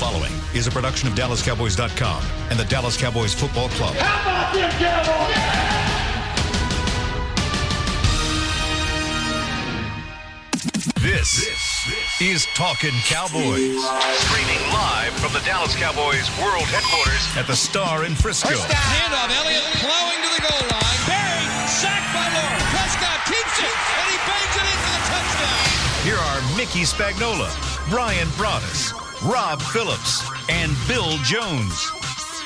following is a production of DallasCowboys.com and the Dallas Cowboys Football Club. How about them Cowboys? This is Talking Cowboys. Streaming live from the Dallas Cowboys World Headquarters at the Star in Frisco. Handoff, Elliott plowing to the goal line. Barry, sacked by Lawrence. Prescott keeps it, and he bangs it in for the touchdown. Here are Mickey Spagnola, Brian Broaddus, Rob Phillips, and Bill Jones.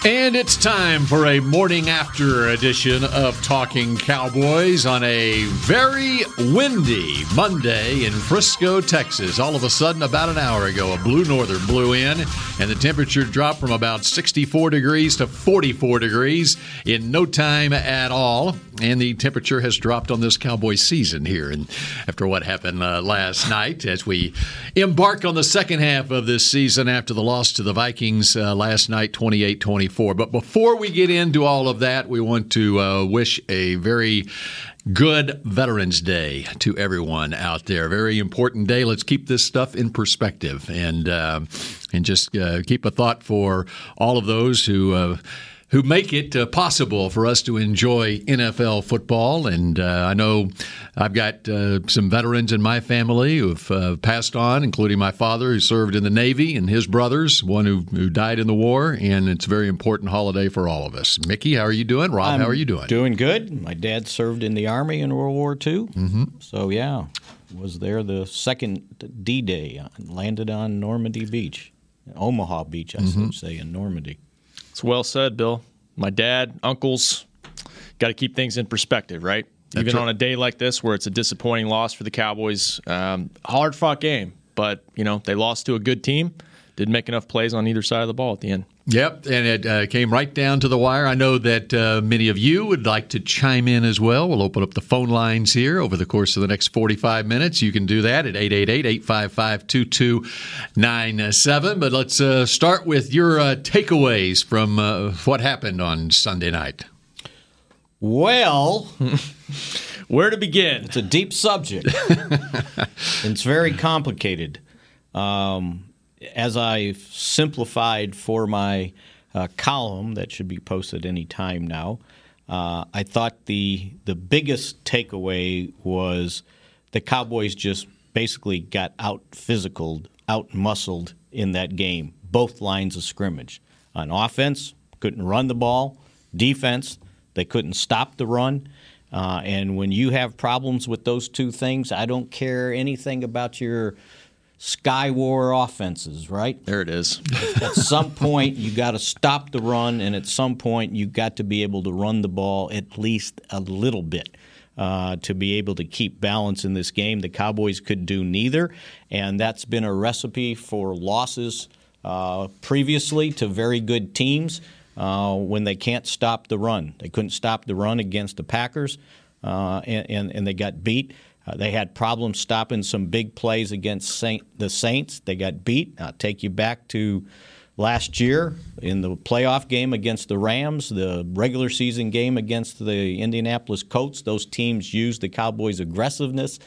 And it's time for a morning after edition of Talking Cowboys on a very windy Monday in Frisco, Texas. All of a sudden, about an hour ago, a blue northern blew in, and the temperature dropped from about 64 degrees to 44 degrees in no time at all. And the temperature has dropped on this Cowboy season here. And after what happened uh, last night, as we embark on the second half of this season after the loss to the Vikings uh, last night, 28 24. But before we get into all of that, we want to uh, wish a very good Veterans Day to everyone out there. Very important day. Let's keep this stuff in perspective and uh, and just uh, keep a thought for all of those who uh, who make it uh, possible for us to enjoy NFL football. And uh, I know I've got uh, some veterans in my family who've uh, passed on, including my father, who served in the Navy, and his brothers, one who, who died in the war. And it's a very important holiday for all of us. Mickey, how are you doing? Rob, I'm how are you doing? Doing good. My dad served in the Army in World War II. Mm-hmm. So, yeah, was there the second D Day, landed on Normandy Beach, Omaha Beach, I Mm-hmm. should say, in Normandy. It's well said, Bill. My dad, uncles, got to keep things in perspective, right? Even right. on a day like this where it's a disappointing loss for the Cowboys, um, hard fought game, but you know they lost to a good team. Didn't make enough plays on either side of the ball at the end. Yep, and it uh, came right down to the wire. I know that uh, many of you would like to chime in as well. We'll open up the phone lines here over the course of the next 45 minutes. You can do that at 888 855 2297. But let's uh, start with your uh, takeaways from uh, what happened on Sunday night. Well, Where to begin? it's a deep subject. it's very complicated. Um, as I've simplified for my uh, column that should be posted any time now, uh, I thought the the biggest takeaway was the Cowboys just basically got out physical, out muscled in that game, both lines of scrimmage. On offense, couldn't run the ball. Defense, they couldn't stop the run. Uh, and when you have problems with those two things, I don't care anything about your Sky War offenses, right? There it is. At some point, you got to stop the run, and at some point, you got to be able to run the ball at least a little bit. Uh, to be able to keep balance in this game, the Cowboys could do neither, and that's been a recipe for losses uh, previously to very good teams uh, when they can't stop the run. They couldn't stop the run against the Packers, uh, and, and, and they got beat. Uh, they had problems stopping some big plays against Saint, the Saints. They got beat. I'll take you back to last year in the playoff game against the Rams, the regular season game against the Indianapolis Colts. Those teams used the Cowboys' aggressiveness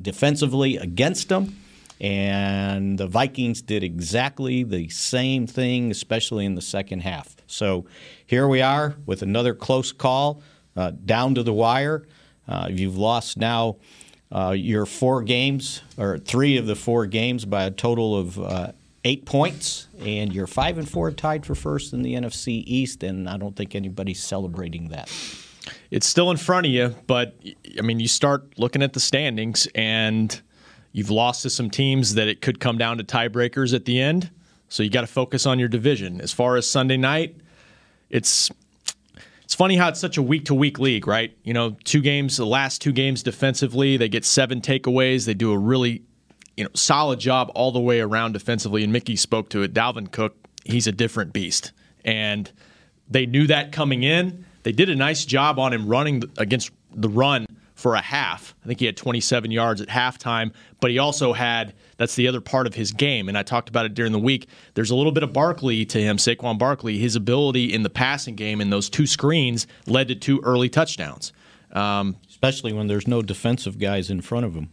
defensively against them. And the Vikings did exactly the same thing, especially in the second half. So here we are with another close call, uh, down to the wire. Uh, you've lost now uh, your four games, or three of the four games, by a total of uh, eight points, and you're five and four, tied for first in the NFC East. And I don't think anybody's celebrating that. It's still in front of you, but I mean, you start looking at the standings and you've lost to some teams that it could come down to tiebreakers at the end. So you got to focus on your division. As far as Sunday night, it's it's funny how it's such a week to week league, right? You know, two games, the last two games defensively, they get seven takeaways. They do a really, you know, solid job all the way around defensively. And Mickey spoke to it. Dalvin Cook, he's a different beast. And they knew that coming in. They did a nice job on him running against the run for a half. I think he had 27 yards at halftime, but he also had that's the other part of his game. And I talked about it during the week. There's a little bit of Barkley to him, Saquon Barkley. His ability in the passing game in those two screens led to two early touchdowns. Um, especially when there's no defensive guys in front of him.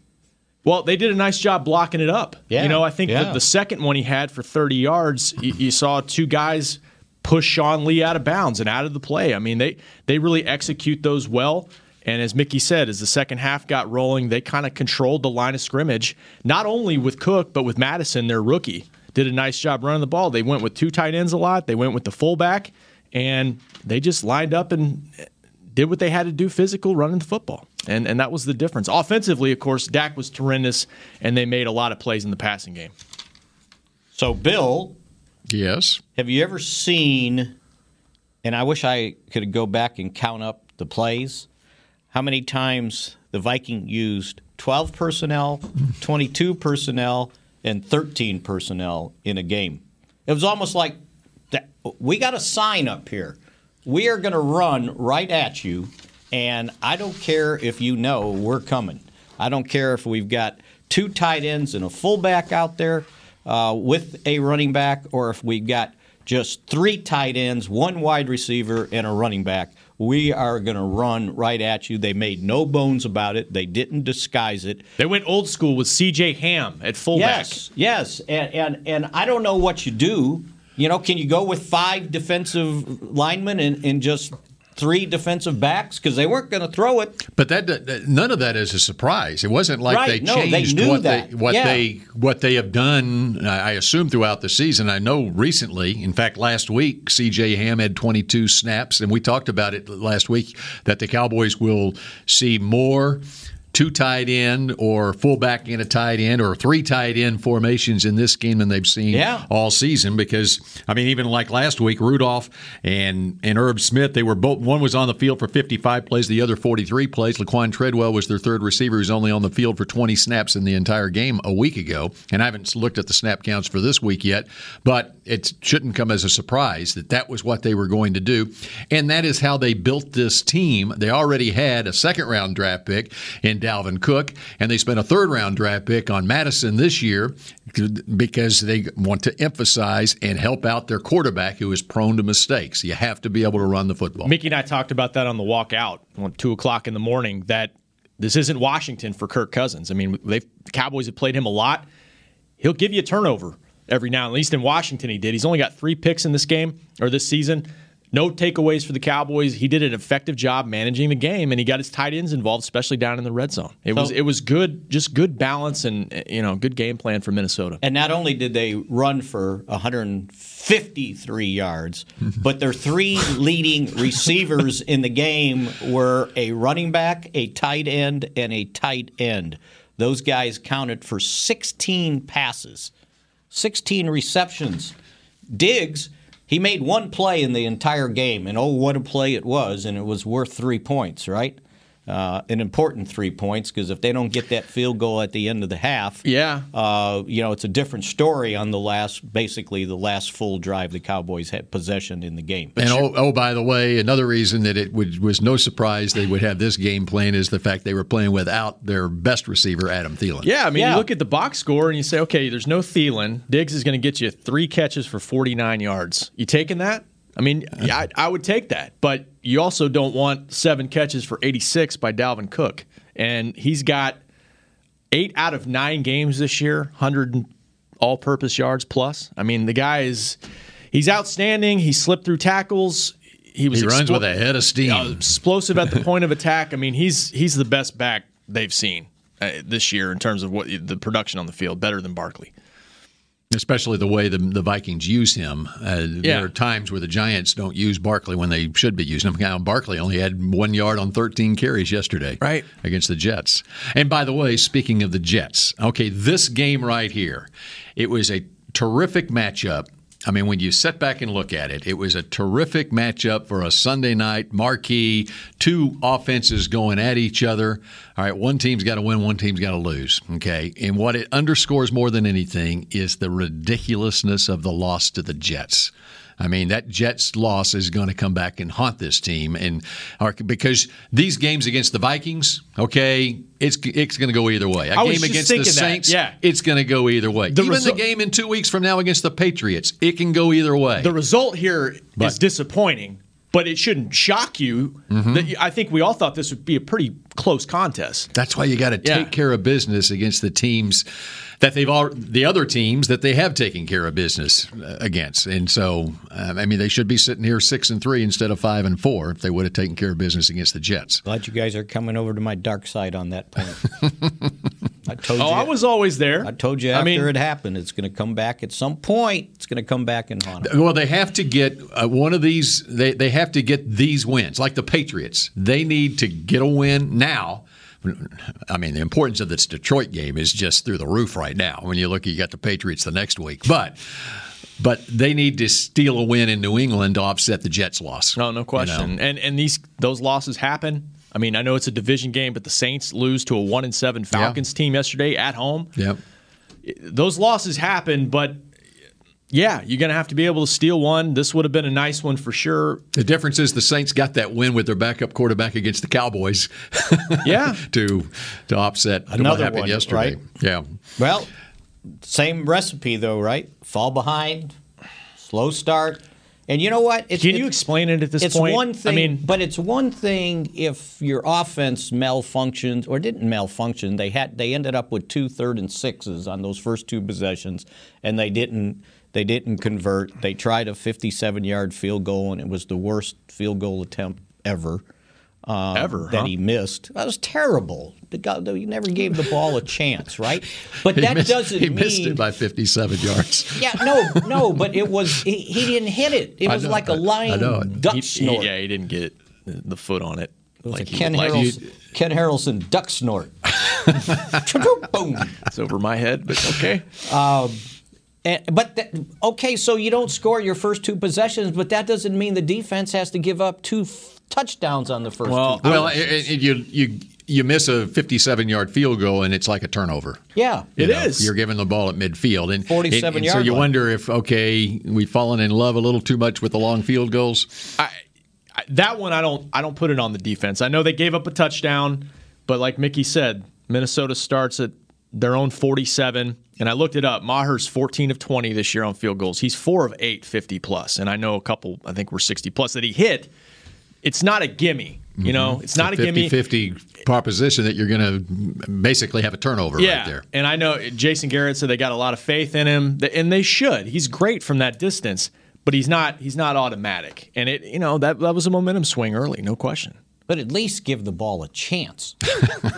Well, they did a nice job blocking it up. Yeah, You know, I think yeah. the, the second one he had for 30 yards, you, you saw two guys push Sean Lee out of bounds and out of the play. I mean, they they really execute those well. And as Mickey said, as the second half got rolling, they kind of controlled the line of scrimmage, not only with Cook, but with Madison, their rookie. Did a nice job running the ball. They went with two tight ends a lot. They went with the fullback, and they just lined up and eh, did what they had to do physical running the football. And and that was the difference. Offensively, of course, Dak was tremendous and they made a lot of plays in the passing game. So, Bill, Yes. have you ever seen, and I wish I could go back and count up the plays, how many times the Viking used 12 personnel, 22 personnel, and 13 personnel in a game? It was almost like that. we got a sign up here. We are going to run right at you, and I don't care if you know we're coming. I don't care if we've got two tight ends and a fullback out there uh, with a running back, or if we've got just three tight ends, one wide receiver, and a running back. We are going to run right at you. They made no bones about it. They didn't disguise it. They went old school with CJ Ham at fullback. Yes, yes, and, and and I don't know what you do. You know, can you go with five defensive linemen and, and just three defensive backs because they weren't going to throw it? But that, none of that is a surprise. It wasn't like Right, they no, they changed what that. they what Yeah. they what they have done. I I assume throughout the season. I know recently. In fact, last week C.J. Ham had 22 snaps, and we talked about it last week that the Cowboys will see more. Two tight end or fullback and a tight end or three tight end formations in this game than they've seen Yeah. all season because I mean even like last week Rudolph and and Irv Smith they were both one was on the field for 55 plays the other 43 plays. Laquan Treadwell was their third receiver who's only on the field for 20 snaps in the entire game a week ago. And I haven't looked at the snap counts for this week yet but it shouldn't come as a surprise that that was what they were going to do. And that is how they built this team. They already had a second round draft pick in Dalvin Cook and they spent a third round draft pick on Madison this year because they want to emphasize and help out their quarterback who is prone to mistakes. You have to be able to run the football. Mickey and I talked about that on the walk out at two o'clock in the morning. That this isn't Washington for Kirk Cousins. I mean, the Cowboys have played him a lot. He'll give you a turnover every now. And at least in Washington, he did. He's only got three picks in this game or this season. No takeaways for the Cowboys. He did an effective job managing the game, and he got his tight ends involved, especially down in the red zone. It was it was good, just good balance and eh, you know good game plan for Minnesota. And not only did they run for 153 yards, but their three leading receivers in the game were a running back, a tight end, and a tight end. Those guys counted for 16 passes, 16 receptions. Diggs, he made one play in the entire game, and oh, what a play it was, and it was worth three points, right? Uh, an important three points because if they don't get that field goal at the end of the half, Yeah. uh, you know, it's a different story on the last, basically the last full drive the Cowboys had possession in the game. and oh, oh, by the way, another reason that it would, was no surprise they would have this game plan is the fact they were playing without their best receiver, Adam Thielen. Yeah, I mean, Yeah. you look at the box score and you say, okay, there's no Thielen. Diggs is going to get you three catches for 49 yards. You taking that? I mean, yeah, I, I would take that, but you also don't want seven catches for 86 by Dalvin Cook, and he's got eight out of nine games this year, 100 all-purpose yards plus. I mean, the guy is he's outstanding. He slipped through tackles. He was He runs with a head of steam. uh, explosive at the point of attack. I mean, he's he's the best back they've seen uh, this year in terms of what the production on the field, better than Barkley. Especially the way the, the Vikings use him. Uh, Yeah. There are times where the Giants don't use Barkley when they should be using him. Now, Barkley only had one yard on 13 carries yesterday Right. against the Jets. And by the way, speaking of the Jets, okay, this game right here, it was a terrific matchup. I mean, when you sit back and look at it, it was a terrific matchup for a Sunday night marquee. Two offenses going at each other. All right, one team's got to win, one team's got to lose. Okay, and what it underscores more than anything is the ridiculousness of the loss to the Jets. I mean, that Jets loss is going to come back and haunt this team, and because these games against the Vikings, okay, it's it's going to go either way. A I game against the that, Saints, yeah. it's going to go either way. The Even result- the game in two weeks from now against the Patriots, it can go either way. The result here is But- disappointing, but it shouldn't shock you. Mm-hmm. That you- I think we all thought this would be a pretty close contests. That's why you got to take Yeah. care of business against the teams that they've all the other teams that they have taken care of business uh, against. And so, um, I mean, they should be sitting here six and three instead of five and four if they would have taken care of business against the Jets. Glad you guys are coming over to my dark side on that point. I told Oh, you. I was always there. I told you I after mean, it happened, it's going to come back at some point. It's going to come back and haunt 'em. Well, they have to get uh, one of these. They they have to get these wins, like the Patriots. They need to get a win now. I mean, the importance of this Detroit game is just through the roof right now. When you look, you got the Patriots the next week, but but they need to steal a win in New England to offset the Jets' loss. No, no question. You know? And and these those losses happen. I mean, I know it's a division game, but the Saints lose to a one and seven Falcons team yesterday at home. Yep. Those losses happen, but yeah, you're going to have to be able to steal one. This would have been a nice one for sure. The difference is the Saints got that win with their backup quarterback against the Cowboys. Yeah. to to offset what Another happened one, yesterday. right? Yeah. Well, same recipe though, right? Fall behind, slow start, and you know what? It's, Can you it's- explain it at this it's point? one thing, I mean, but it's one thing if your offense malfunctions or didn't malfunction. They had they ended up with two third and sixes on those first two possessions, and they didn't they didn't convert. They tried a 57 yard field goal, and it was the worst field goal attempt ever. Um, Ever, that huh? he missed. That was terrible. The guy, he never gave the ball a chance, right? But that missed, doesn't he mean he missed it by 57 yards. yeah, no, no, but it was he, he didn't hit it. It was know, like a I- I lying know. duck he, he- snort. yeah, he didn't get the foot on it. it was like a Ken, like. Harrelson, Ken Harrelson duck snort. Boom. It's over my head, but okay. And, but that, okay, so you don't score your first two possessions, but that doesn't mean the defense has to give up two f- touchdowns on the first Well, two. Well, it, it, you you you miss a 57 yard field goal and it's like a turnover. Yeah, You It know, is. You're giving the ball at midfield, and 47 and, and So you line. wonder if okay, we've fallen in love a little too much with the long field goals. I, I, that one I don't I don't put it on the defense. I know they gave up a touchdown, but like Mickey said, Minnesota starts at their own 47. And I looked it up. Maher's 14 of 20 this year on field goals. He's 4 of 8 50. And I know a couple I think were 60 plus that he hit. It's not a gimme, you mm-hmm. know. It's not a, gimme. 50-50 proposition that you're going to basically have a turnover Yeah, right there. and I know Jason Garrett said they got a lot of faith in him, and they should. He's great from that distance, but he's not. He's not automatic, and it. You know that that was a momentum swing early, no question. but at least give the ball a chance.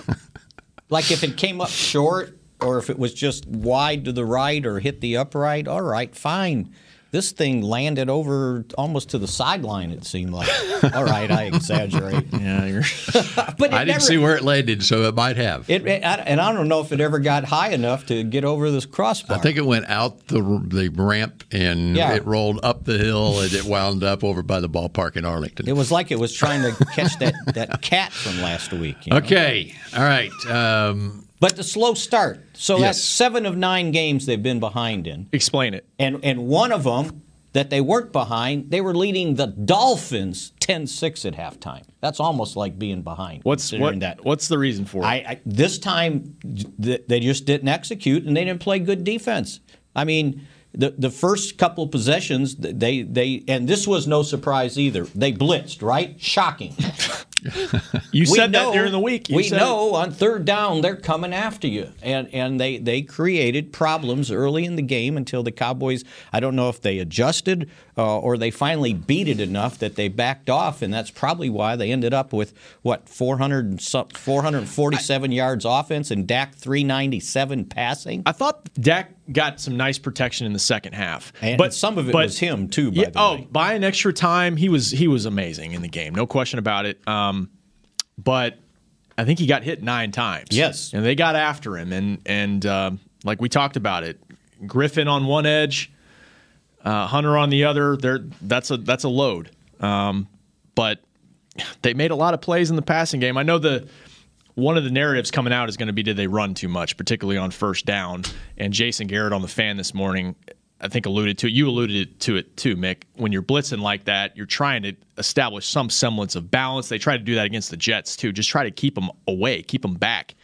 like if it came up short or if it was just wide to the right or hit the upright, all right, fine. This thing landed over almost to the sideline. It seemed like. All right, I exaggerate. Yeah, you're. But I didn't never, see where it landed, so it might have. It, it- I- and I don't know if it ever got high enough to get over this crossbar. I think it went out the the ramp and Yeah. it rolled up the hill and it wound up over by the ballpark in Arlington. it was like it was trying to catch that, that cat from last week. you know? Okay, all right. Um, But the slow start. So Yes. that's seven of nine games they've been behind in. Explain it. And, and one of them that they weren't behind, they were leading the Dolphins 10 6 at halftime. That's almost like being behind. What's what? that. What's the reason for it? I, I this time th- they just didn't execute and they didn't play good defense. I mean, the the first couple of possessions they they and this was no surprise either. They blitzed, right? Shocking. you said that during the week. You we said it. know on third down they're coming after you, and and they they created problems early in the game until the Cowboys. I don't know if they adjusted uh, or they finally beat it enough that they backed off, and that's probably why they ended up with what 400 and some, 447 yards offense and Dak 397 passing. I thought Dak got some nice protection in the second half, And but some of it but- was him too. By Yeah. the Oh, way. by an extra time, he was he was amazing in the game, no question about it. Um, but I think he got hit nine times. Yes. and they got after him, and and um like we talked about it, Griffen on one edge, uh, Hunter on the other. There, that's a that's a load. Um, but they made a lot of plays in the passing game. I know the one of the narratives coming out is going to be did they run too much, particularly on first down. And Jason Garrett on the fan this morning, I think alluded to it. You alluded to it too, Mick. When you're blitzing like that, you're trying to establish some semblance of balance. They try to do that against the Jets too. Just try to keep them away, keep them back.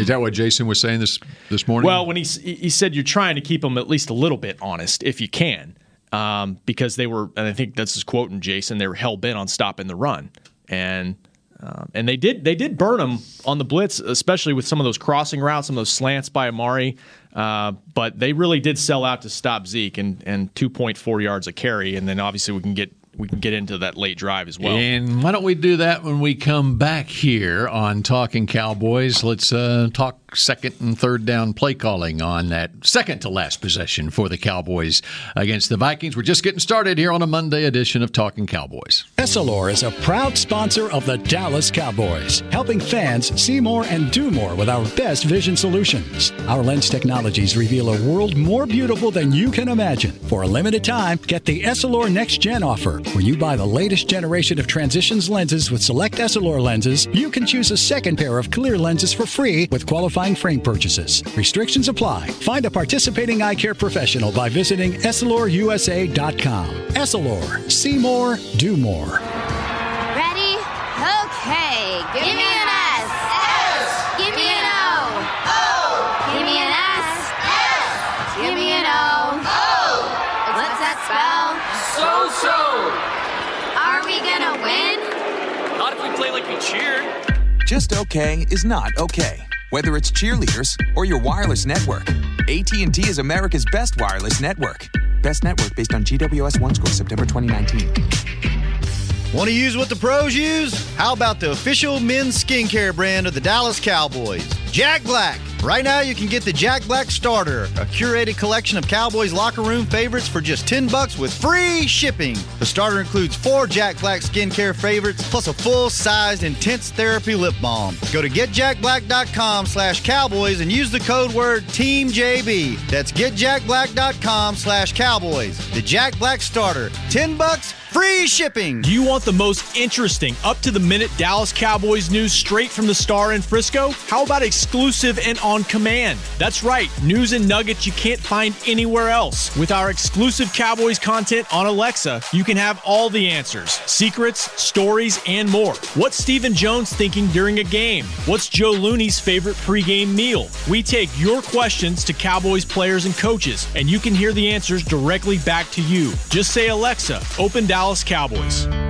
is that what Jason was saying this this morning? Well, when he he said you're trying to keep them at least a little bit honest, if you can, um, because they were, and I think that's his quote in Jason. They were hell bent on stopping the run, and Um, and they did they did burn them on the blitz, especially with some of those crossing routes, some of those slants by Amari. Uh, but they really did sell out to stop Zeke and, and 2.4 yards a carry. And then obviously we can get we can get into that late drive as well. And why don't we do that when we come back here on Talking Cowboys? Let's uh, talk second and third down play calling on that second to last possession for the Cowboys against the Vikings. We're just getting started here on a Monday edition of Talking Cowboys. Essilor is a proud sponsor of the Dallas Cowboys, helping fans see more and do more with our best vision solutions. Our lens technologies reveal a world more beautiful than you can imagine. For a limited time, get the Essilor Next Gen offer when you buy the latest generation of transitions lenses with select Essilor lenses, you can choose a second pair of clear lenses for free with qualifying frame purchases. Restrictions apply. Find a participating eye care professional by visiting EssilorUSA.com. Essilor. See more, do more. Ready? Okay. Give, me an S. S. Give me an O. O. Give me an S. S. Give me an O. O. What's that spell? So so. Are we gonna win? Not if we play like we cheered. Just okay is not okay. Whether it's cheerleaders or your wireless network, AT&T is America's best wireless network. Best network based on GWS One score September 2019. Want to use what the pros use? How about the official men's skincare brand of the Dallas Cowboys, Jack Black? Right now, you can get the Jack Black Starter, a curated collection of Cowboys locker room favorites for just 10 bucks with free shipping. The starter includes four Jack Black skincare favorites plus a full-sized intense therapy lip balm. Go to getjackblack.com slash cowboys and use the code word TEAMJB. That's getjackblack.com slash cowboys. The Jack Black Starter, 10 bucks, free shipping. Do you want the most interesting, up to the minute Dallas Cowboys news straight from the star in Frisco? How about exclusive and on command? That's right, news and nuggets you can't find anywhere else. With our exclusive Cowboys content on Alexa, you can have all the answers, secrets, stories, and more. What's Stephen Jones thinking during a game? What's Joe Looney's favorite pregame meal? We take your questions to Cowboys players and coaches, and you can hear the answers directly back to you. Just say, Alexa, open Dallas Cowboys.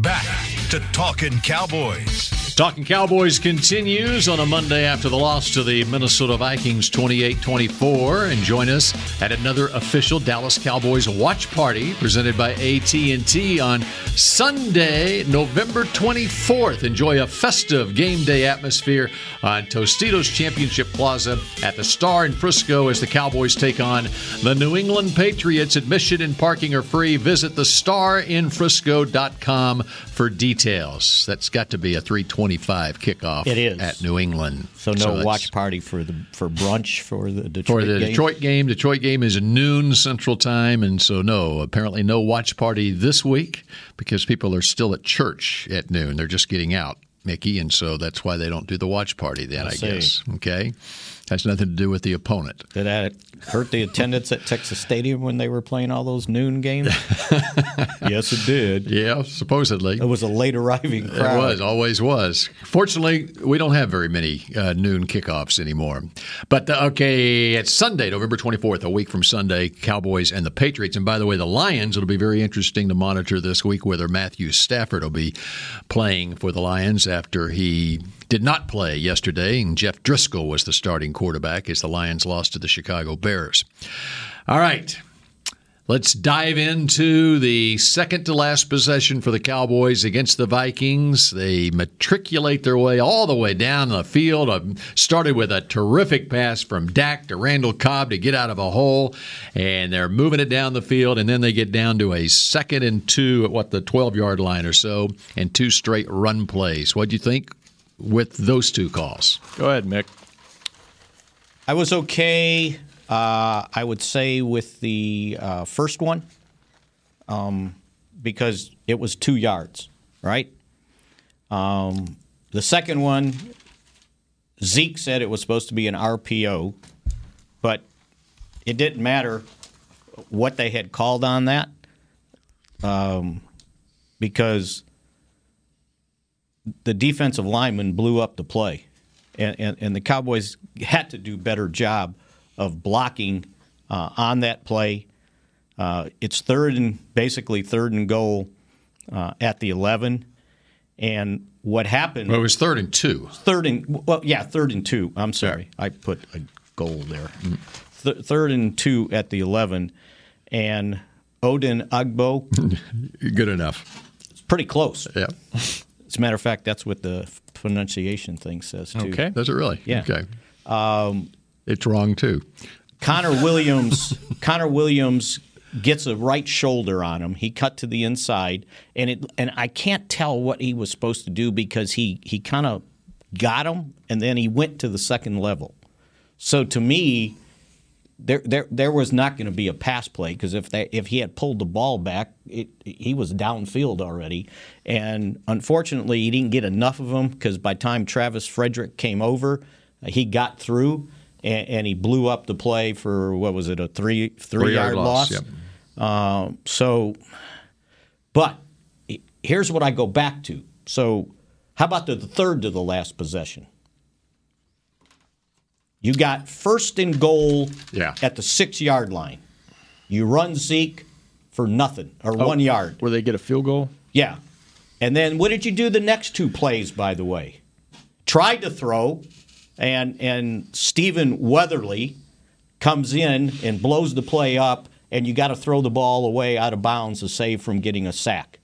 Back to Talking Cowboys. Talking Cowboys continues on a Monday after the loss to the Minnesota Vikings 28-24 and join us at another official Dallas Cowboys watch party presented by AT&T on Sunday, November 24th. Enjoy a festive game day atmosphere on Tostitos Championship Plaza at the Star in Frisco as the Cowboys take on the New England Patriots. Admission and parking are free. Visit thestarinfrisco.com for details. That's got to be a 325 kickoff It is. at New England. So no that's- watch party for the for brunch for the Detroit for the game? Detroit game. Detroit game is noon Central Time, and so no, apparently no watch party this week because people are still at church at noon. They're just getting out, Mickey, and so that's why they don't do the watch party then. I I, guess. Okay, has nothing to do with the opponent. Did that hurt the attendance at Texas Stadium when they were playing all those noon games? yes, it did. Yeah, supposedly. It was a late arriving crowd. It was, always was. Fortunately, we don't have very many uh, noon kickoffs anymore. But uh, okay, it's Sunday, November 24th, a week from Sunday, Cowboys and the Patriots. And by the way, the Lions, it'll be very interesting to monitor this week whether Matthew Stafford will be playing for the Lions after he did not play yesterday. And Jeff Driskel was the starting quarterback as the Lions lost to the Chicago Bears. All right. Let's dive into the second to last possession for the Cowboys against the Vikings. They matriculate their way all the way down the field. Uh, Started with a terrific pass from Dak to Randall Cobb to get out of a hole, and they're moving it down the field, and then they get down to a second and two at what the 12 yard line or so, and two straight run plays. What do you think with those two calls? Go ahead, Mick. I was okay. Uh, I would say with the uh, first one, um, because it was two yards, right? Um, the second one, Zeke said it was supposed to be an RPO, but it didn't matter what they had called on that um, because the defensive lineman blew up the play. And, and, and the Cowboys had to do better job of blocking uh, on that play. Uh, it's third and basically third and goal uh, at the 11. And what happened? Well, it was third and two. Third and well, yeah, third and two. I'm sorry, I put a goal there. Th- third and two at the 11, and Odin Agbo. Good enough. It's pretty close. Yeah. As a matter of fact, that's what the pronunciation thing says too. Okay. Does it really? Yeah. Okay. Um, it's wrong too. Connor Williams. Connor Williams gets a right shoulder on him. He cut to the inside, and it and I can't tell what he was supposed to do because he he kind of got him, and then he went to the second level. So to me, there there there was not going to be a pass play because if they if he had pulled the ball back, it, he was downfield already, and unfortunately he didn't get enough of them because by the time Travis Frederick came over, he got through. And, and he blew up the play for what was it a three three, Three yard yard loss, loss. yep. Um, so, but here's what I go back to. So, how about the, third to the last possession? You got first and goal Yeah. at the six yard line. You run Zeke for nothing or Oh, one yard. Where they get a field goal? Yeah. And then what did you do the next two plays, by the way? Tried to throw, and and Stephen Weatherly comes in and blows the play up, and you got to throw the ball away out of bounds to save from getting a sack.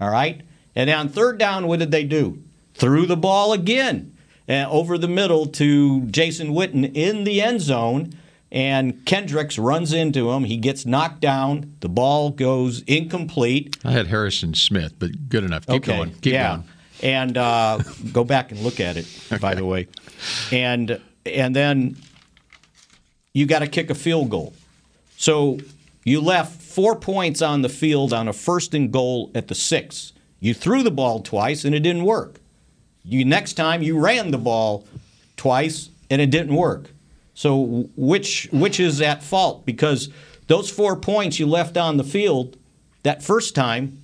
All right? And on third down, what did they do? Threw the ball again uh, over the middle to Jason Witten in the end zone. And Kendricks runs into him. He gets knocked down. The ball goes incomplete. I had Harrison Smith, but good enough. Keep okay. going. Keep yeah. going. And uh, go back and look at it, by the way. And and then you got to kick a field goal. So you left four points on the field on a first and goal at the six. You threw the ball twice and it didn't work. You next time you ran the ball twice and it didn't work. So which which is at fault? Because those four points you left on the field that first time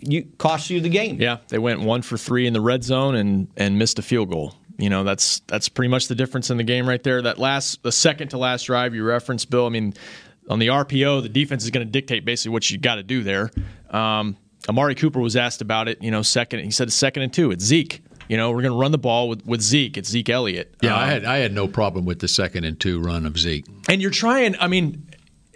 you cost you the game. Yeah, they went one for three in the red zone and and missed a field goal. You know, that's that's pretty much the difference in the game right there. That last, the second to last drive you referenced, Bill. I mean, on the RPO, the defense is going to dictate basically what you got to do there. Um, Amari Cooper was asked about it. You know, second, he said second and two. It's Zeke. You know, we're going to run the ball with, with Zeke. It's Zeke Elliott. Yeah, I Um, had I had no problem with the second and two run of Zeke. and you're trying. I mean,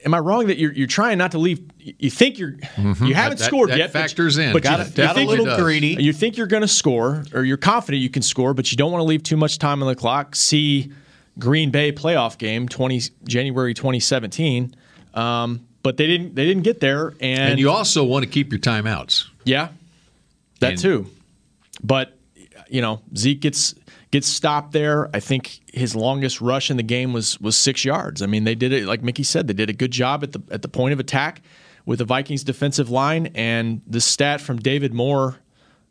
am I wrong that you're you're trying not to leave? You think you're you haven't That- scored that yet, but- factors in. But Got you, it- you got a think little you're- greedy. You think you're going to score, or you're confident you can score, but you don't want to leave too much time on the clock. See Green Bay playoff game twenty January 2017. Um, but they didn't. They didn't get there, and, And you also want to keep your timeouts. yeah, that And- too. But you know, Zeke gets gets stopped there. I think his longest rush in the game was was six yards. I mean, they did it like Mickey said. They did a good job at the at the point of attack with the Vikings defensive line. And the stat from David Moore.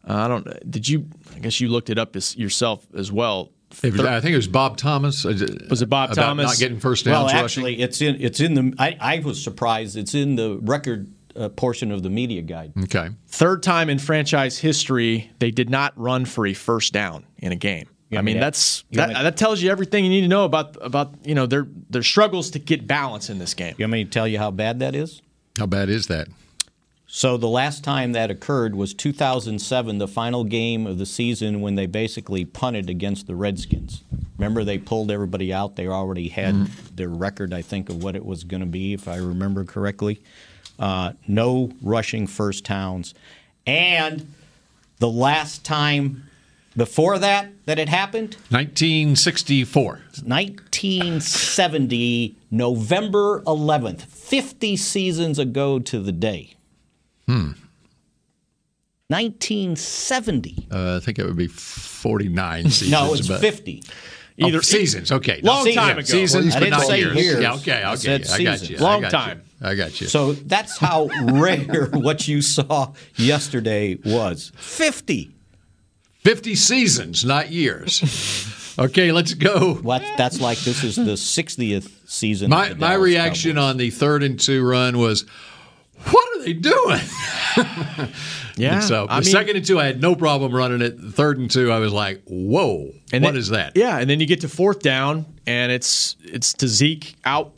Uh, I don't. Did you? I guess you looked it up as, yourself as well. It was, I think it was Bob Thomas. Was it Bob about Thomas? Not getting first downs Well, rushing. actually, it's in it's in the. I, I was surprised. It's in the record uh, portion of the media guide. Okay. Third time in franchise history they did not run for a first down in a game. You I mean, that's that, me- that tells you everything you need to know about about you know their their struggles to get balance in this game. You want me to tell you how bad that is? How bad is that? So the last time that occurred was 2007, the final game of the season when they basically punted against the Redskins. Remember, they pulled everybody out. They already had their record, I think, of what it was going to be, if I remember correctly. Uh, no rushing first downs, and the last time before that that it happened 1964. 1970, November 11th, 50 seasons ago to the day. Hmm. 1970. Uh, I think it would be 49 seasons. no, it's but- 50. Oh, Either- seasons. Okay. Long No, time ago. Seasons, I but didn't not say years. years. Yeah, okay. I Okay. said I got seasons. you. I Long got time. You. I got you. So that's how rare what you saw yesterday was. 50. 50 seasons, not years. okay, let's go. What? That's like this is the 60th season. My of the my reaction Cowboys. on the third and two run was, "What are they doing?" Yeah, So I the mean- second and two, I had no problem running it. The third and two, I was like, "Whoa, And what then- is that?" Yeah, and then you get to fourth down, and it's it's to Zeke out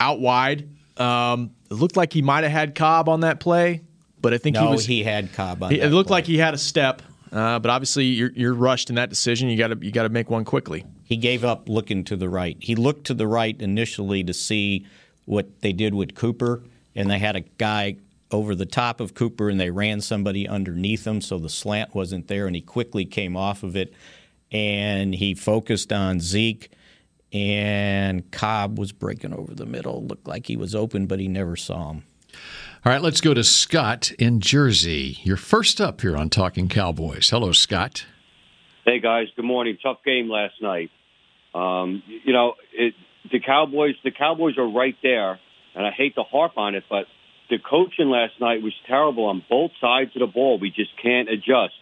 out wide. Um, it looked like he might have had Cobb on that play, but I think no, he was. he had Cobb on he- that it looked play. like he had a step, uh, but obviously you're, you're rushed in that decision. You got to you got to make one quickly. He gave up looking to the right. He looked to the right initially to see what they did with Cooper, and they had a guy over the top of Cooper, and they ran somebody underneath him, so the slant wasn't there, and he quickly came off of it, and he focused on Zeke, and Cobb was breaking over the middle. Looked like he was open, but he never saw him. All right, let's go to Scott in Jersey. You're first up here on Talking Cowboys. Hello, Scott. Hey guys, good morning. Tough game last night. Um, you know, it, the Cowboys. The Cowboys are right there, and I hate to harp on it, but the coaching last night was terrible on both sides of the ball. We just can't adjust.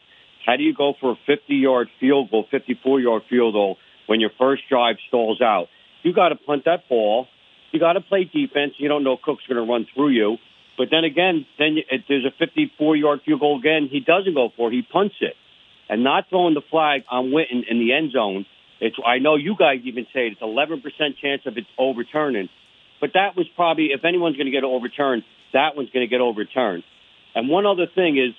How do you go for a 50-yard field goal, 54-yard field goal when your first drive stalls out? You got to punt that ball. You got to play defense. You don't know Cook's going to run through you. But then again, then you- there's a 54-yard field goal again. He doesn't go for it. He punts it and not throwing the flag on Witten in the end zone. It's I know you guys even say it's 11% chance of it overturning, but that was probably if anyone's going to get overturned, that one's going to get overturned. And one other thing is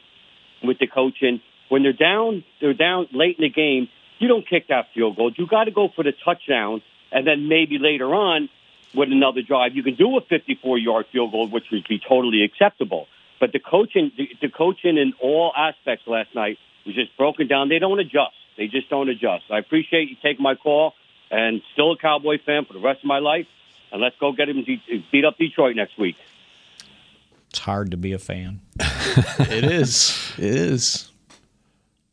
with the coaching, when they're down, they're down late in the game. You don't kick that field goal. You got to go for the touchdown, and then maybe later on with another drive, you can do a 54-yard field goal, which would be totally acceptable. But the coaching, the, the coaching in all aspects last night was just broken down. They don't adjust. They just don't adjust. I appreciate you taking my call, and still a Cowboy fan for the rest of my life. And let's go get him de- beat up Detroit next week. It's hard to be a fan. it is. It is.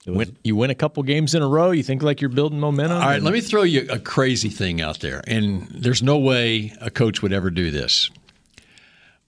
Win, you win a couple games in a row. You think like you're building momentum. All right, let me throw you a crazy thing out there. And there's no way a coach would ever do this.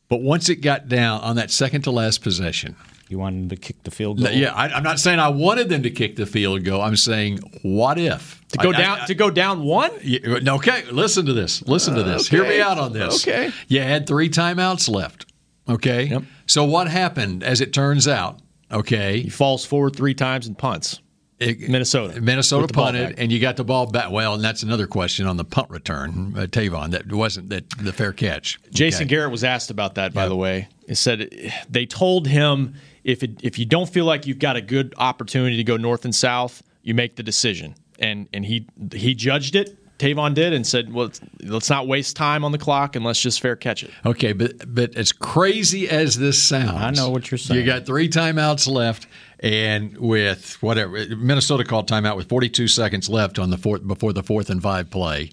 But once it got down on that second to last possession, you wanted to kick the field goal. Yeah, I, I'm not saying I wanted them to kick the field goal. I'm saying, what if to go I- I- down to go down one. Yeah, okay, listen to this. Listen to this. Hear me out on this. Okay. You had three timeouts left. Okay. So what happened, as it turns out? Okay. He falls forward three times and punts. Minnesota. Minnesota ball punted, and you got the ball back. Well, and that's another question on the punt return, uh, Tavon. That wasn't that the fair catch. Jason Okay. Garrett was asked about that, by the way. He said they told him if it, if you don't feel like you've got a good opportunity to go north and south, you make the decision. And and he he judged it. Tavon did and said, "Well, let's, let's not waste time on the clock and let's just fair catch it." Okay, but but as crazy as this sounds, I know what you're saying. You got three timeouts left, and with whatever Minnesota called timeout with 42 seconds left on the fourth before the fourth and five play,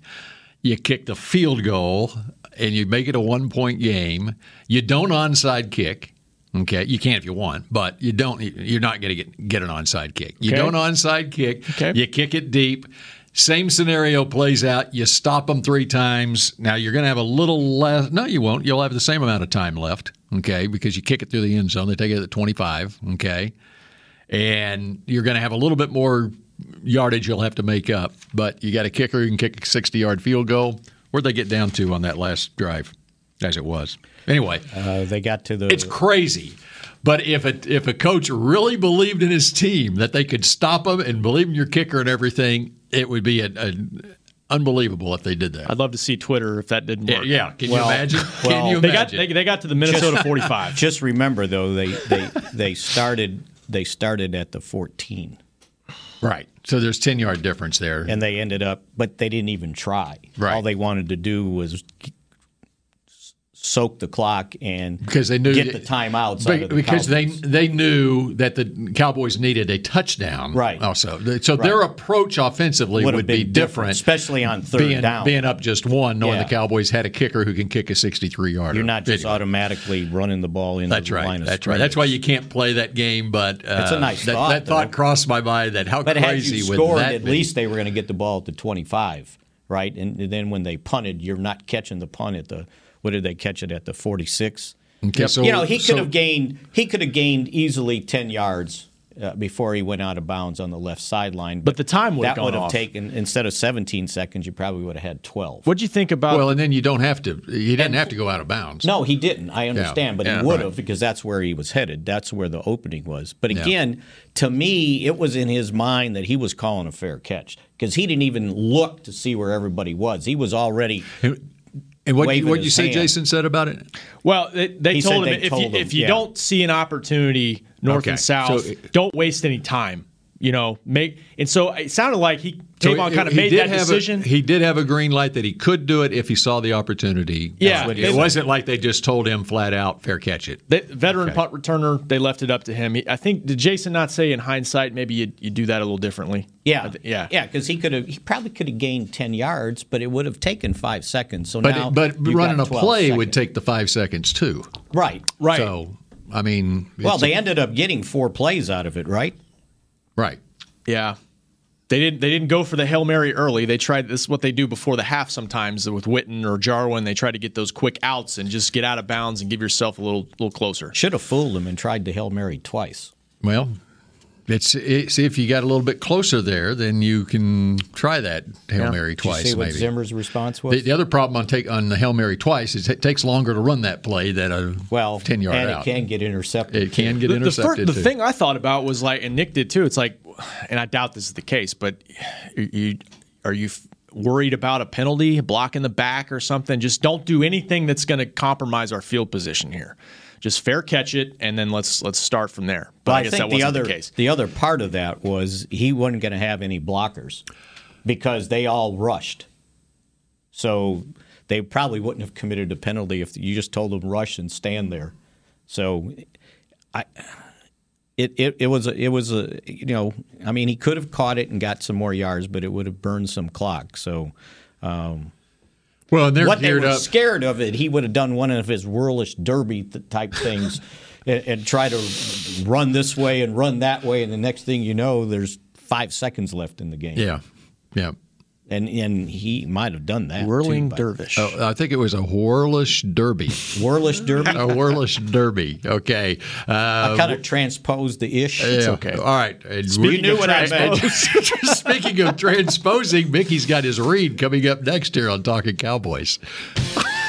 you kick the field goal and you make it a one point game. You don't onside kick. Okay, you can if you want, but you don't. You're not going to get get an onside kick. You Okay. don't onside kick. Okay. You kick it deep. Same scenario plays out. You stop them three times. Now you're going to have a little less. No, you won't. You'll have the same amount of time left. Okay, because you kick it through the end zone. They take it at 25. Okay, and you're going to have a little bit more yardage you'll have to make up. But you got a kicker who can kick a 60 yard field goal. Where'd they get down to on that last drive? As it was. Anyway, uh, they got to the. It's crazy. But if a, if a coach really believed in his team that they could stop him and believe in your kicker and everything, it would be a, a, unbelievable if they did that. I'd love to see Twitter if that didn't work. yeah. Can you imagine? Can well, you They got imagine? they, they got to the Minnesota Just- 45. Just remember though, they they they started they started at the 14. Right. So there's 10 yard difference there. And they ended up, but they didn't even try. Right. All they wanted to do was soak the clock and because they knew get the timeouts out of the because they Cowboys. they knew that the Cowboys needed a touchdown. Right. Also, so their approach offensively Would would, be different, different, especially on third being, down. being up just one, knowing Yeah. the Cowboys had a kicker who can kick a 63 yarder. You're not just automatically running the ball into That's the right. line of That's right. That's why you can't play that game. But uh, It's a nice that, thought, That thought though. crossed my mind. That how But had crazy you would scored, that at be? least they were going to get the ball at the 25, right? And then when they punted, you're not catching the punt at the what did they catch it at the 46? Okay, so- you know he could so- have gained he could have gained easily 10 yards uh, before he went out of bounds on the left sideline. But the time would've that would have off. taken instead of 17 seconds, you probably would have had 12. What'd you think about? Well, and then you don't have to. He didn't have to go out of bounds. No, he didn't. I understand, but Yeah, he would right. have because that's where he was headed. That's where the opening was. But Yeah. again, to me, it was in his mind that he was calling a fair catch because he didn't even look to see where everybody was. He was already. And what waving what you say, hand. Jason said about it? Well, they, they told him they if told you, him, if you yeah. don't see an opportunity north Okay, and south, so- don't waste any time. You know, make and so it sounded like he So Tavon he- kind of made that have a- decision. he did have a green light that he could do it if he saw the opportunity. Yeah, it they- wasn't like they just told him flat out, "Fair catch it." The veteran Okay. punt returner, they left it up to him. I think did Jason not say in hindsight maybe you you do that a little differently? Yeah, th- yeah, yeah, because he could have. He probably could have gained ten yards, but it would have taken five seconds. So But now, but running a 12 play would take the five seconds too. right, right. So I mean, Well, it's- they ended up getting four plays out of it, right? Right. Yeah. They didn't. They didn't go for the hail mary early. They tried. This is what they do before the half. Sometimes with Witten or Jarwin, they try to get those quick outs and just get out of bounds and give yourself a little, little closer. Should have fooled them and tried the hail mary twice. Well, it's, it's if you got a little bit closer there, then you can try that hail Yeah. mary Did you twice. see what maybe Zimmer's response was? The, the other problem on take on the hail mary twice is it takes longer to run that play than a well, ten yard and out. it can get intercepted. It can get The, the, fir- intercepted. the thing I thought about was like, and Nick did too. It's like, and I doubt this is the case, but you, you are you worried about a penalty, block in the back or something? Just don't do anything that's going to compromise our field position here. Just fair catch it, and then let's let's start from there. But Well, I, I, guess think that the other the case. the other part of that was he wasn't going to have any blockers because they all rushed. So they probably wouldn't have committed a penalty if you just told them rush and stand there. So I it, it, it was a, it was a you know I mean he could have caught it and got some more yards, but it would have burned some clock. So um, well, what they were up. scared of it, he would have done one of his whirlish derby th- type things, and, and try to run this way and run that way, and the next thing you know, there's five seconds left in the game. Yeah, yeah. And and he might have done that. Whirling too, dervish. Oh, I think it was a whirlish derby. Whirlish derby. a whirlish derby. Okay. Uh, I kind of transposed the ish. yeah. okay. All right. And You knew what I meant. Speaking of transposing, Mickey's got his read coming up next here on Talking Cowboys.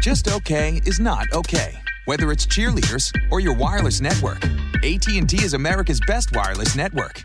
Just okay is not okay. Whether it's cheerleaders or your wireless network, AT&T is America's best wireless network.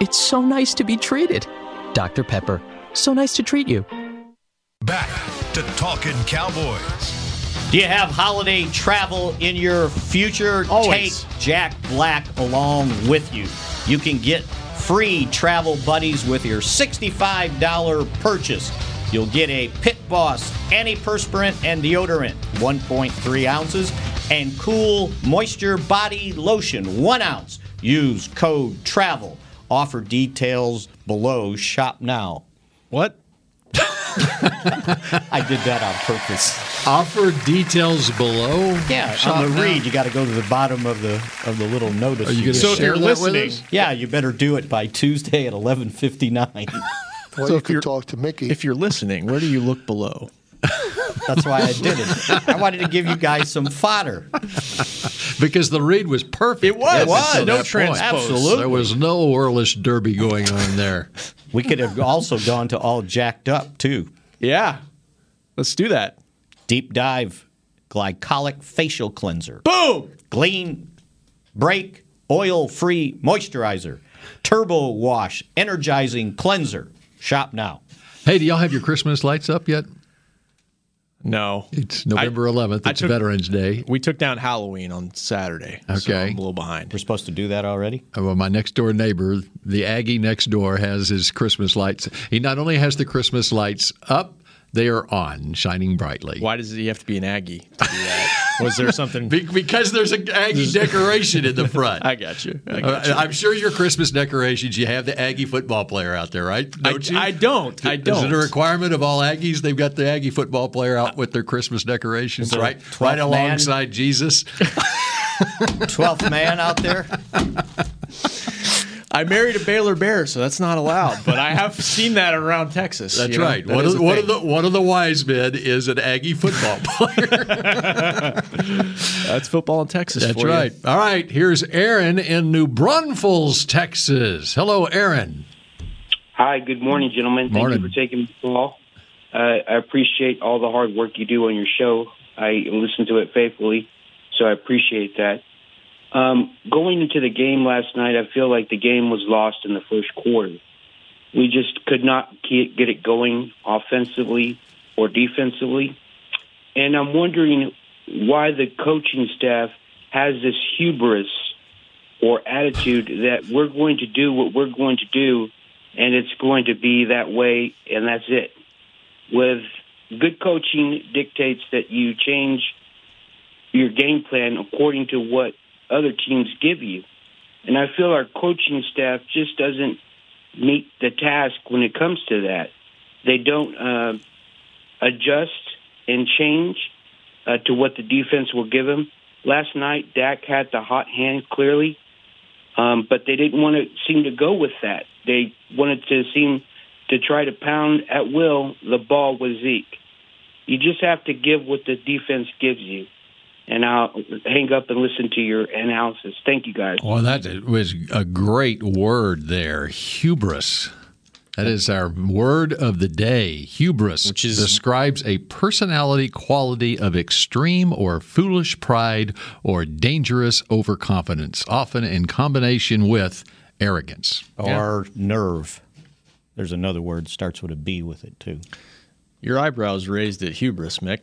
it's so nice to be treated. Dr. Pepper, so nice to treat you. Back to Talking Cowboys. Do you have holiday travel in your future? Always. Take Jack Black along with you. You can get free travel buddies with your $65 purchase. You'll get a Pit Boss antiperspirant and deodorant, 1.3 ounces, and Cool Moisture Body Lotion, 1 ounce, Use code TRAVEL. Offer details below. Shop now. What? I did that on purpose. Offer details below. Yeah, Shop on the now. read, you got to go to the bottom of the of the little notice. Are you gonna get. So if you're that listening- yeah, you better do it by Tuesday at eleven fifty nine. Well, so you could talk to Mickey. If you're listening, where do you look below? That's why I did it. I wanted to give you guys some fodder. because the read was perfect. It was. It was. until No that transpose. Absolutely. There was no Orlish Derby going on there. We could have also gone to all jacked up too. Yeah, let's do that. Deep dive, glycolic facial cleanser. Boom. Clean, break, oil free moisturizer. Turbo wash, energizing cleanser. Shop now. Hey, do y'all have your Christmas lights up yet? No. It's November 11th. It's took- Veterans Day. We took down Halloween on Saturday. so Okay. I'm a little behind. We're supposed to do that already? Uh, Well, my next door neighbor, the Aggie next door, has his Christmas lights. He not only has the Christmas lights up, they are on, shining brightly. Why does he have to be an Aggie to do that? Was there something? Be- because there's an Aggie decoration in the front. I got you. I got you. Uh, I'm sure your Christmas decorations, you have the Aggie football player out there, right? Don't you? I don't. I don't. Is it a requirement of all Aggies? They've got the Aggie football player out with their Christmas decorations, Is there a right? 12th Right man? alongside Jesus. 12th man out there? I married a Baylor Bear, so that's not allowed. But I have seen that around Texas. That's you know? right. That One of, one of the one of the wise men is an Aggie football player. That's football in Texas. That's for you. right. All right. Here's Aaron in New Braunfels, Texas. Hello, Aaron. Hi, good morning, gentlemen. Thank Morning. you for taking the call. Uh, I appreciate all the hard work you do on your show. I listen to it faithfully, so I appreciate that. Um, going into the game last night, I feel like the game was lost in the first quarter. We just could not get it going offensively or defensively. And I'm wondering why the coaching staff has this hubris or attitude that we're going to do what we're going to do and it's going to be that way and that's it. With good coaching dictates that you change your game plan according to what other teams give you. And I feel our coaching staff just doesn't meet the task when it comes to that. They don't uh, adjust and change uh, to what the defense will give them. Last night, Dak had the hot hand clearly, um, but they didn't want to seem to go with that. They wanted to seem to try to pound at will the ball with Zeke. You just have to give what the defense gives you. And I'll hang up and listen to your analysis. Thank you, guys. Well, that was a great word there, hubris. That is our word of the day. Hubris, which is, describes a personality quality of extreme or foolish pride or dangerous overconfidence, often in combination with arrogance Or nerve. There's another word starts with a B with it too. Your eyebrows raised at hubris, Mick.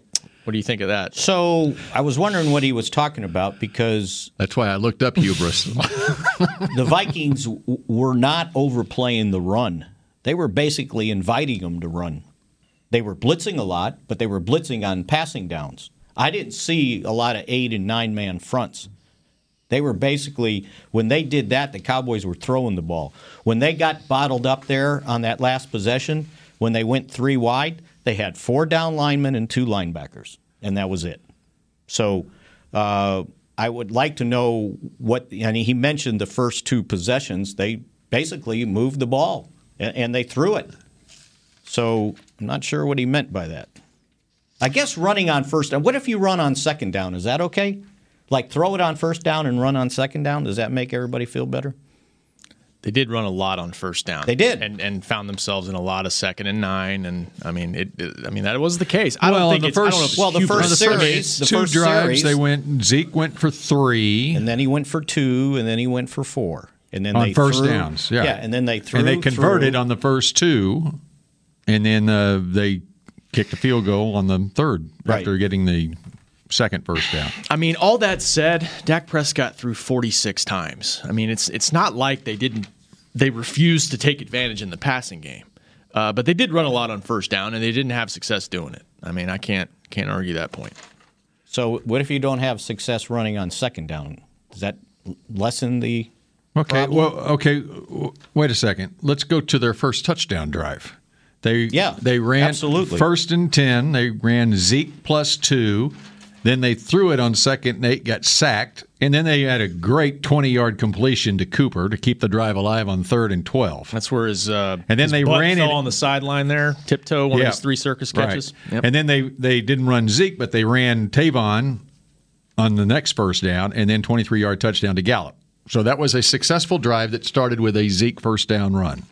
What do you think of that? So I was wondering what he was talking about because that's why I looked up hubris. the Vikings w- were not overplaying the run. They were basically inviting them to run. They were blitzing a lot, but they were blitzing on passing downs. I didn't see a lot of eight and nine man fronts. They were basically when they did that, the Cowboys were throwing the ball. When they got bottled up there on that last possession, when they went three wide, they had four down linemen and two linebackers, and that was it. So uh, I would like to know what. And he mentioned the first two possessions. They basically moved the ball and, and they threw it. So I'm not sure what he meant by that. I guess running on first down. What if you run on second down? Is that okay? Like throw it on first down and run on second down. Does that make everybody feel better? They did run a lot on first down. They did, and and found themselves in a lot of second and nine. And I mean, it. it- I mean, that was the case. I well, don't think the it's. I don't know if first, it's well, the hubris. first on the series- the two first drives, series- they went. Zeke went for three, and then he went for two, and then he went for four, and then on they first threw- downs. Yeah, and then they threw. and they converted threw. on the first two, and then uh, they kicked a field goal on the third after getting the second first down. I mean, all that said, Dak Prescott threw 46 times. I mean, it's it's not like they didn't they refused to take advantage in the passing game, uh, but they did run a lot on first down, and they didn't have success doing it. I mean, I can't can't argue that point. So what if you don't have success running on second down? Does that lessen the Okay. problem. Well, okay. Wait a second. Let's go to their first touchdown drive. They Yeah, they ran absolutely. first and ten. They ran Zeke plus two. Then they threw it on second and eight, got sacked, and then they had a great twenty-yard completion to Cooper to keep the drive alive on third and twelve. That's where his uh, And then his they ran fell it- on the sideline there, tiptoe, one Yeah. of his three circus Right. catches. Yep. And then they they didn't run Zeke, but they ran Tavon on the next first down, and then twenty-three yard touchdown to Gallup. So that was a successful drive that started with a Zeke first down run.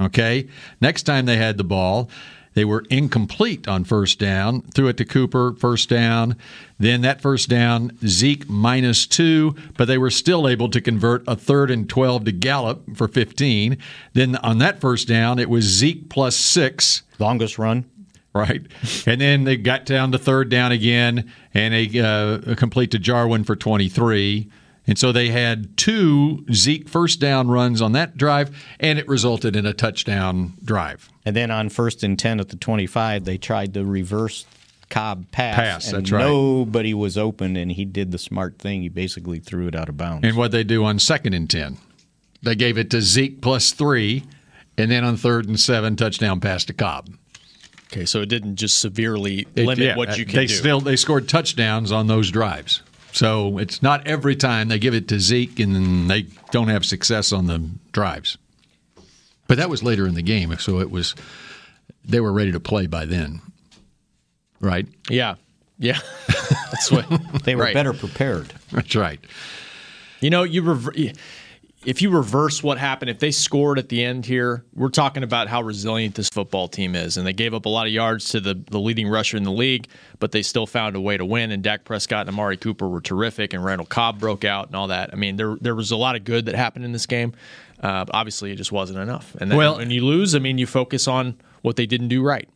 Okay. Next time they had the ball, they were incomplete on first down. Threw it to Cooper, first down. Then that first down, Zeke minus two, but they were still able to convert a third and 12 to Gallup for 15. Then on that first down, it was Zeke plus six. Longest run. Right. And then they got down to third down again and they uh, complete to Jarwin for 23. And so they had two Zeke first down runs on that drive, and it resulted in a touchdown drive. And then on first and 10 at the 25, they tried the reverse Cobb pass. Pass, and that's right. Nobody was open, and he did the smart thing. He basically threw it out of bounds. And what they do on second and 10, they gave it to Zeke plus three, and then on third and seven, touchdown pass to Cobb. Okay, so it didn't just severely It- limit yeah, what uh, you can they do. still they scored touchdowns on those drives. So it's not every time they give it to Zeke and they don't have success on the drives. But that was later in the game, so it was they were ready to play by then. Right? yeah, yeah, that's what they were right. better prepared. That's right. You know, you rever- if you reverse what happened, if they scored at the end here, we're talking about how resilient this football team is. And they gave up a lot of yards to the, the leading rusher in the league, but they still found a way to win. And Dak Prescott and Amari Cooper were terrific, and Randall Cobb broke out and all that. I mean, there there was a lot of good that happened in this game. Uh, obviously, it just wasn't enough. And then Well- when you lose, I mean, you focus on what they didn't do right.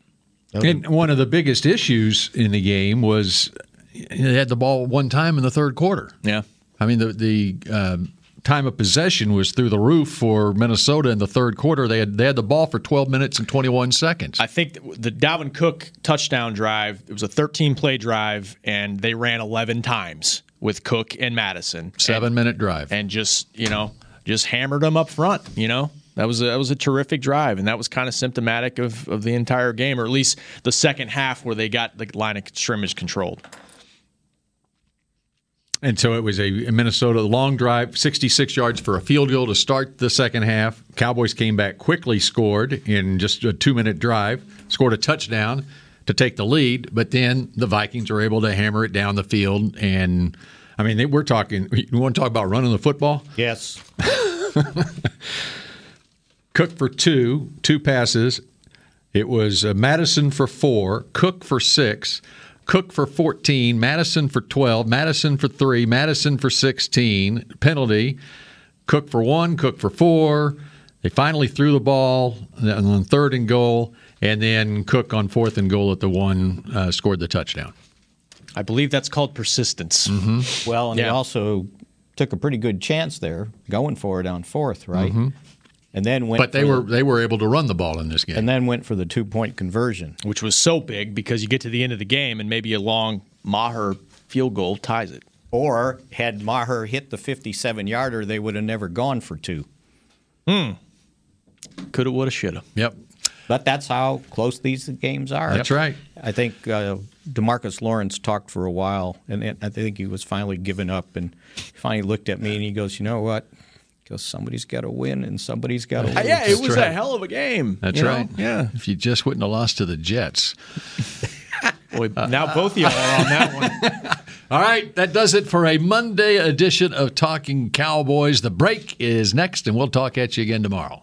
And one of the biggest issues in the game was they had the ball one time in the third quarter. Yeah. I mean, the the um, time of possession was through the roof for Minnesota in the third quarter. They had they had the ball for 12 minutes and 21 seconds. I think the Dalvin Cook touchdown drive, it was a 13 play drive, and they ran 11 times with Cook and Mattison. Seven and, minute drive. And just, you know, just hammered them up front, you know? That was a, that was a terrific drive, and that was kind of symptomatic of, of the entire game, or at least the second half where they got the line of scrimmage controlled. And so it was a Minnesota long drive, 66 yards for a field goal to start the second half. Cowboys came back quickly, scored in just a two minute drive, scored a touchdown to take the lead. But then the Vikings were able to hammer it down the field. And I mean, they, we're talking, you want to talk about running the football? Yes. Cook for two, two passes. It was uh, Mattison for four, Cook for six, Cook for 14, Mattison for 12, Mattison for three, Mattison for 16. Penalty, Cook for one, Cook for four. They finally threw the ball on third and goal, and then Cook on fourth and goal at the one uh, scored the touchdown. I believe that's called persistence. Mm-hmm. Well, and he also took a pretty good chance there, going for it on fourth, right? Mhm. And then went. But they for were they were able to run the ball in this game. and then went for the two point conversion. which was so big because you get to the end of the game and maybe a long Maher field goal ties it. Or had Maher hit the 57 yarder, they would have never gone for two. Hmm. Coulda, woulda, shoulda. Yep. But that's how close these games are. That's right. I think uh, Demarcus Lawrence talked for a while, and I think he was finally giving up, and he finally looked at me and he goes, "You know what? Because somebody's got to win and somebody's got to lose." Yeah, it was right. a hell of a game. That's you know? right. Yeah. If you just wouldn't have lost to the Jets. Boy, now both of y'all are on that one. All right, that does it for a Monday edition of Talking Cowboys. The break is next, and we'll talk at you again tomorrow.